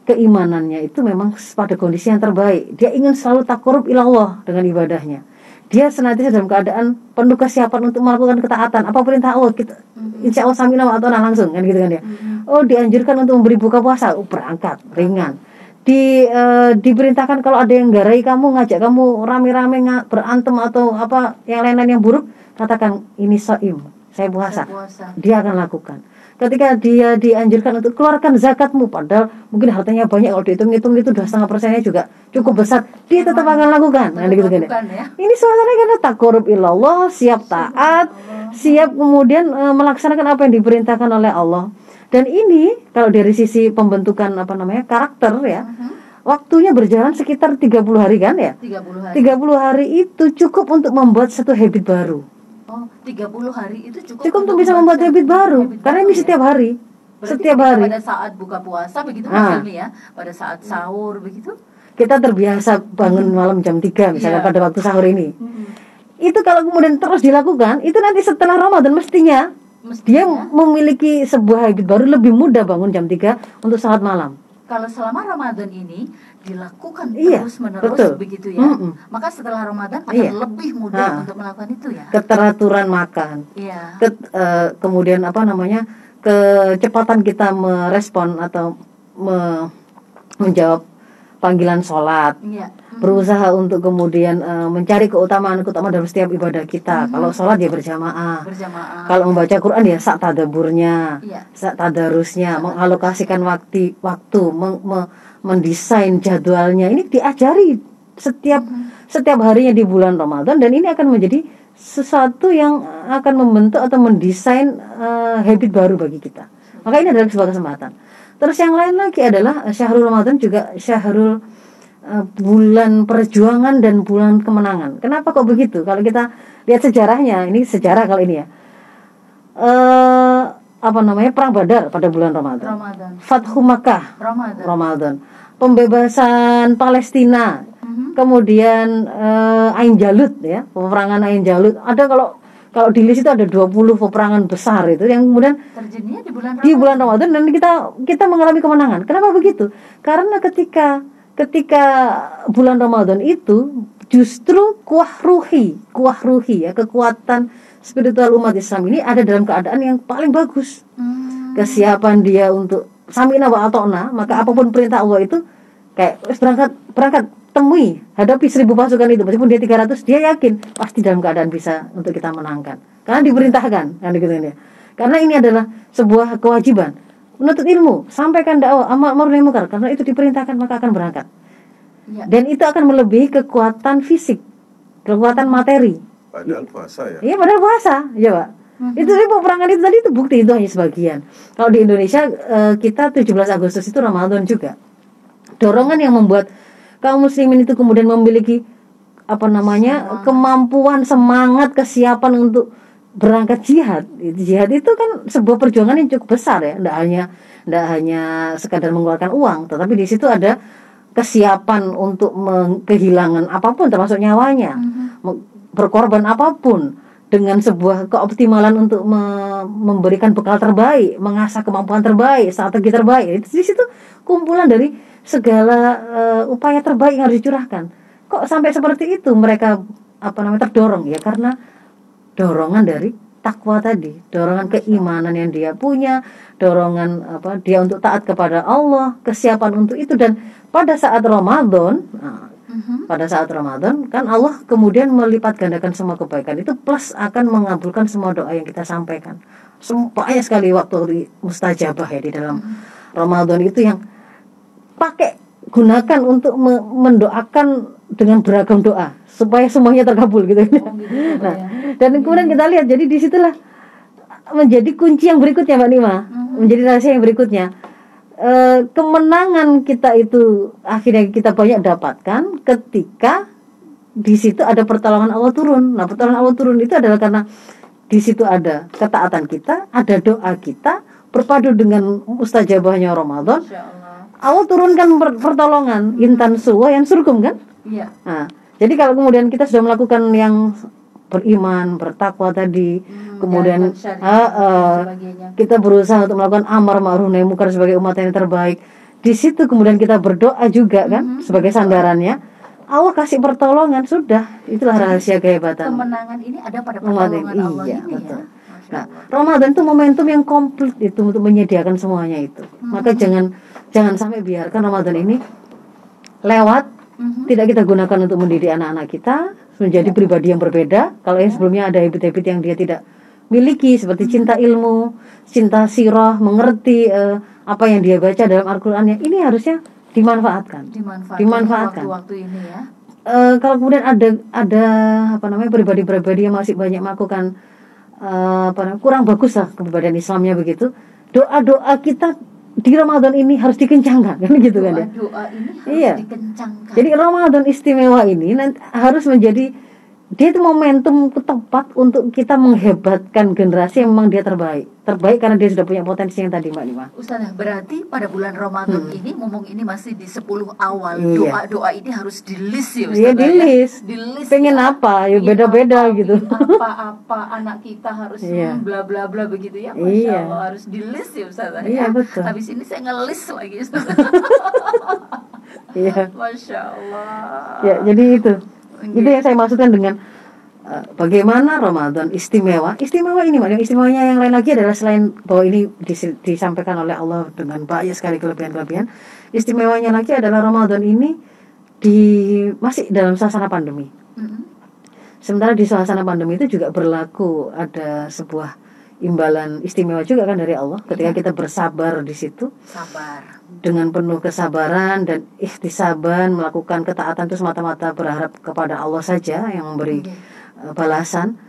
B: keimanannya itu memang pada kondisi yang terbaik dia ingin selalu takorup ilallah dengan ibadahnya dia senantiasa dalam keadaan penuh kesiapan untuk melakukan ketaatan apa perintah Allah kita mm-hmm. insya Allah sambil atau langsung kan gitu kan ya mm-hmm. oh dianjurkan untuk memberi buka puasa oh, berangkat ringan di uh, diperintahkan kalau ada yang garai kamu ngajak kamu rame-rame berantem atau apa yang lain-lain yang buruk katakan ini soim saya puasa. saya puasa. Dia akan lakukan. Ketika dia dianjurkan untuk keluarkan zakatmu padahal mungkin hartanya banyak kalau dihitung-hitung itu dua setengah persennya juga cukup besar dia tetap akan lakukan. Nah, gitu ya. ini suasana karena tak korup ilallah siap taat siap kemudian e, melaksanakan apa yang diperintahkan oleh Allah. Dan ini kalau dari sisi pembentukan apa namanya karakter ya uh-huh. waktunya berjalan sekitar 30 hari kan ya? 30 hari. 30 hari itu cukup untuk membuat satu habit baru
A: Oh, 30 hari itu cukup.
B: Cukup untuk bisa membuat habit baru. Habit Karena ini ya? setiap hari.
A: Berarti
B: setiap hari.
A: Pada saat buka puasa begitu ah. ya. Pada saat sahur begitu.
B: Kita terbiasa bangun hmm. malam jam 3 misalnya yeah. pada waktu sahur ini. Hmm. Itu kalau kemudian terus dilakukan, itu nanti setelah Ramadan mestinya, mestinya dia memiliki sebuah habit baru lebih mudah bangun jam 3 untuk salat malam.
A: Kalau selama Ramadan ini dilakukan iya, terus menerus betul. begitu ya mm -mm. maka setelah Ramadan akan iya. lebih mudah nah, untuk melakukan itu ya
B: keteraturan makan iya. Ke, uh, kemudian apa namanya kecepatan kita merespon atau me, menjawab panggilan sholat iya. mm. berusaha untuk kemudian uh, mencari keutamaan keutamaan dalam setiap ibadah kita mm. kalau sholat dia berjamaah berjamaah kalau membaca Quran ya saat tadaburnya iya. saat tadarusnya mengalokasikan waktu waktu meng, me, mendesain jadwalnya ini diajari setiap hmm. setiap harinya di bulan Ramadan dan ini akan menjadi sesuatu yang akan membentuk atau mendesain uh, habit baru bagi kita. Maka ini adalah sebuah kesempatan. Terus yang lain lagi adalah syahrul Ramadan juga syahrul uh, bulan perjuangan dan bulan kemenangan. Kenapa kok begitu? Kalau kita lihat sejarahnya, ini sejarah kalau ini ya. Uh, apa namanya perang Badar pada bulan Ramadan. Ramadan. Fathu Makkah. Ramadan. Ramadan. pembebasan Palestina,
A: Mhm.
B: kemudian eh, Ain Jalut ya, peperangan Ain Jalut. Ada kalau kalau di list itu ada 20 peperangan besar itu yang kemudian
A: Terjadinya di bulan
B: di
A: Ramadan.
B: bulan Ramadan dan kita kita mengalami kemenangan. Kenapa begitu? Karena ketika ketika bulan Ramadan itu justru kuah ruhi, kuah ruhi ya, kekuatan spiritual umat Islam ini ada dalam keadaan yang paling bagus.
A: Hmm.
B: Kesiapan dia untuk samina wa atokna, maka apa pun perintah Allah itu kayak "Wes, berangkat berangkat temui hadapi seribu pasukan itu meskipun dia 300 dia yakin pasti dalam keadaan bisa untuk kita menangkan karena diperintahkan kan gitu ya karena ini adalah sebuah kewajiban menuntut ilmu sampaikan dakwah amal ma'ruf nahi munkar karena itu diperintahkan maka akan berangkat
A: Ya.
B: dan itu akan melebihi kekuatan fisik kekuatan materi
C: Padahal puasa ya.
B: Iya padahal puasa, ya Pak. Itu tadi peperangan itu tadi itu bukti itu hanya sebagian. Kalau di Indonesia eh, kita 17 Agustus itu Ramadan juga. Dorongan yang membuat kaum muslimin itu kemudian memiliki apa namanya kemampuan, semangat, kesiapan untuk berangkat jihad. Jihad itu kan sebuah perjuangan yang cukup besar ya, tidak hanya tidak hanya sekadar mengeluarkan uang, tetapi di situ ada kesiapan untuk kehilangan apa pun termasuk nyawanya. Me- berkorban apa pun dengan sebuah keoptimalan untuk me- memberikan bekal terbaik, mengasah kemampuan terbaik, strategi terbaik. Di situ kumpulan dari segala eh, upaya terbaik yang harus dicurahkan. Kok sampai seperti itu mereka apa namanya terdorong ya karena dorongan dari takwa tadi, dorongan keimanan yang dia punya, dorongan apa dia untuk taat kepada Allah, kesiapan untuk itu dan pada saat Ramadan, nah,
A: Mhm.
B: pada saat Ramadan kan Allah kemudian melipat gandakan semua kebaikan itu plus akan mengabulkan semua doa yang kita sampaikan. Banyak sekali waktu di- mustajabah ya di dalam Ramadan itu yang pakai gunakan untuk me- mendoakan dengan beragam doa supaya semuanya terkabul gitu.
A: Oh, gitu, [LAUGHS] Pak,
B: Nah,
A: ya.
B: dan kemudian kita lihat jadi di situlah menjadi kunci yang berikutnya Mbak Nima, menjadi rahasia yang berikutnya. Eh, kemenangan kita itu akhirnya kita banyak dapatkan ketika di situ ada pertolongan Allah turun. Nah, pertolongan Allah turun itu adalah karena di situ ada ketaatan kita, ada doa kita berpadu dengan mustajabahnya Ramadan.
A: Allah.
B: Allah turunkan per- pertolongan intan suwa yang surgum kan?
A: Iya.
B: Nah, jadi kalau kemudian kita sudah melakukan yang beriman, bertakwa tadi,
A: Hmm,
B: kemudian ah,
A: sebagainya.
B: kita berusaha untuk melakukan amar ma'ruf nahi munkar sebagai umat yang terbaik. Di situ kemudian kita berdoa juga kan sebagai sandarannya. Allah kasih pertolongan sudah. Itulah rahasia kehebatan.
A: Kemenangan ini ada pada
B: Umat
A: pertolongan
B: ini,
A: Allah
B: iya,
A: ini
B: betul.
A: ya.
B: Nah. Ramadan itu momentum yang komplit itu untuk menyediakan semuanya itu. Maka jangan jangan sampai biarkan Ramadan ini lewat
A: Mhm.
B: tidak kita gunakan untuk mendidik anak-anak kita menjadi pribadi yang berbeda. Kalau yang sebelumnya ada habit-habit yang dia tidak miliki seperti cinta ilmu, cinta sirah, mengerti eh, apa yang dia baca dalam Al-Qur'annya, ini harusnya dimanfaatkan.
A: dimanfaatkan,
B: dimanfaatkan.
A: waktu-waktu ini ya.
B: Eh, kalau kemudian ada ada apa namanya pribadi-pribadi yang masih banyak melakukan eh, apa namanya, kurang bagus lah kepribadian Islamnya begitu, doa-doa kita di Ramadan ini harus dikencangkan kan gitu kan ya.
A: Ini harus
B: Iya.
A: dikencangkan.
B: Jadi Ramadan istimewa ini nanti harus menjadi dia itu momentum tepat untuk kita menghebatkan generasi yang memang dia terbaik. Terbaik karena dia sudah punya potensi yang tadi Mbak Nima.
A: Ustazah, berarti pada bulan Ramadan ini, ngomong ini masih di 10 awal,
B: Hmm. Iya.
A: doa-doa ini harus di list ya
B: Iya,
A: Ustazah
B: di
A: ya? Di list
B: Pengen
A: ya.
B: apa? Ya beda-beda gitu.
A: Apa-apa anak kita harus
B: Iya.
A: hmm, bla bla bla begitu ya. Masya
B: Iya.
A: Allah harus di list ya Ustazah
B: Iya,
A: ya.
B: betul.
A: Habis ini saya nge-list lagi Ustazah. [LAUGHS]
B: Iya.
A: Masya Allah.
B: Ya, jadi itu. Itu yang saya maksudkan dengan uh, bagaimana Ramadan istimewa. Istimewa ini, Mbak. Yang istimewanya yang lain lagi adalah selain bahwa ini dis- disampaikan oleh Allah dengan banyak sekali kelebihan-kelebihan. Istimewanya lagi adalah Ramadan ini di masih dalam suasana pandemi.
A: Mm-mm.
B: Sementara di suasana pandemi itu juga berlaku ada sebuah imbalan istimewa juga kan dari Allah ketika kita bersabar di situ
A: Sabar.
B: dengan penuh kesabaran dan ikhtisaban melakukan ketaatan itu semata-mata berharap kepada Allah saja yang memberi uh, balasan.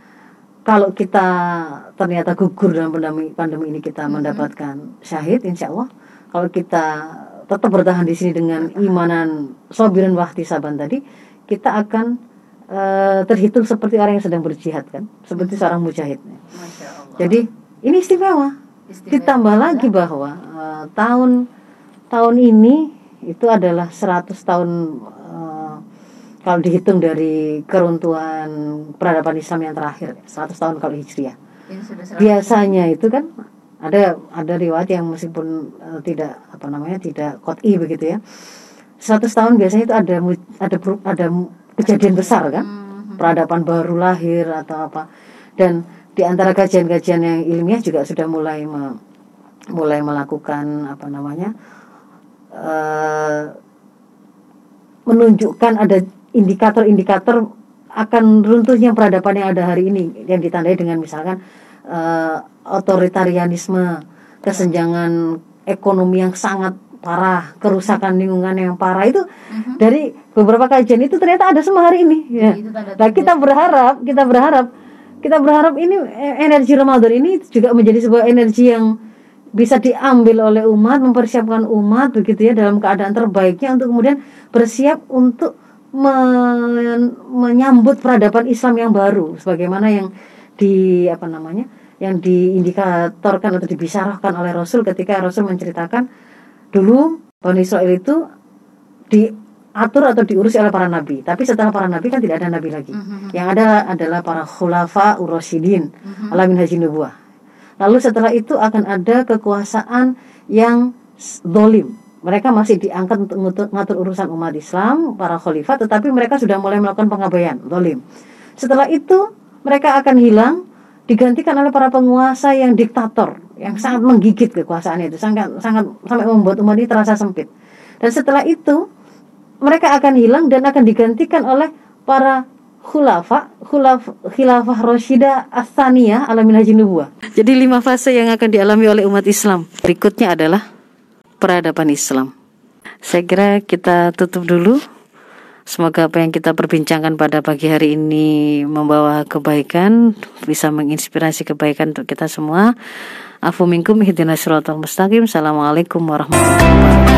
B: Kalau kita ternyata gugur dalam pandemi pandemi ini kita mendapatkan syahid, insya Allah. Kalau kita tetap bertahan di sini dengan imanan sobiran wahtisaban tadi, kita akan uh, terhitung seperti orang yang sedang berjihad kan, seperti seorang mujahid.
A: Allah.
B: Jadi ini istimewa.
A: Istimewa.
B: Ditambah lagi bahwa eh, tahun tahun ini itu adalah 100 tahun uh, kalau dihitung dari keruntuhan peradaban Islam yang terakhir 100 tahun kalau Hijriah. Biasanya itu kan ada ada riwayat yang meskipun uh, tidak apa namanya tidak kot'i begitu ya. 100 tahun biasanya itu ada ada ada kejadian besar kan. Hmm. Peradaban baru lahir atau apa. Dan di antara kajian-kajian yang ilmiah juga sudah mulai me, mulai melakukan apa namanya uh, menunjukkan ada indikator-indikator akan runtuhnya peradaban yang ada hari ini yang ditandai dengan misalkan uh, otoritarianisme, kesenjangan ekonomi yang sangat parah, kerusakan lingkungan yang parah itu uh-huh. dari beberapa kajian itu ternyata ada semua hari ini. Ya. Nah kita berharap, kita berharap kita berharap ini e, energi Ramadan ini juga menjadi sebuah energi yang bisa diambil oleh umat, mempersiapkan umat begitu ya dalam keadaan terbaiknya untuk kemudian bersiap untuk men menyambut peradaban Islam yang baru sebagaimana yang di apa namanya yang diindikatorkan atau dibisarahkan oleh Rasul ketika Rasul menceritakan dulu Bani Israel itu di atur atau diurus oleh para nabi. Tapi setelah para nabi kan tidak ada nabi lagi. Mm-hmm. Yang ada adalah para khulafa urasidin mm-hmm. alamin haji nubuah. Lalu setelah itu akan ada kekuasaan yang dolim. Mereka masih diangkat untuk mengatur urusan umat Islam, para khalifah, tetapi mereka sudah mulai melakukan pengabaian, dolim. Setelah itu mereka akan hilang, digantikan oleh para penguasa yang diktator, yang sangat menggigit kekuasaan itu, sangat sangat sampai membuat umat ini terasa sempit. Dan setelah itu mereka akan hilang dan akan digantikan oleh para khulafa, khulaf, khilafah Roshida Asaniyah alamin haji nubuah. Jadi lima fase yang akan dialami oleh umat Islam. Berikutnya adalah peradaban Islam. Saya kira kita tutup dulu. Semoga apa yang kita perbincangkan pada pagi hari ini membawa kebaikan, bisa menginspirasi kebaikan untuk kita semua. Afu minkum ihdina siratal mustaqim. Assalamualaikum warahmatullahi wabarakatuh.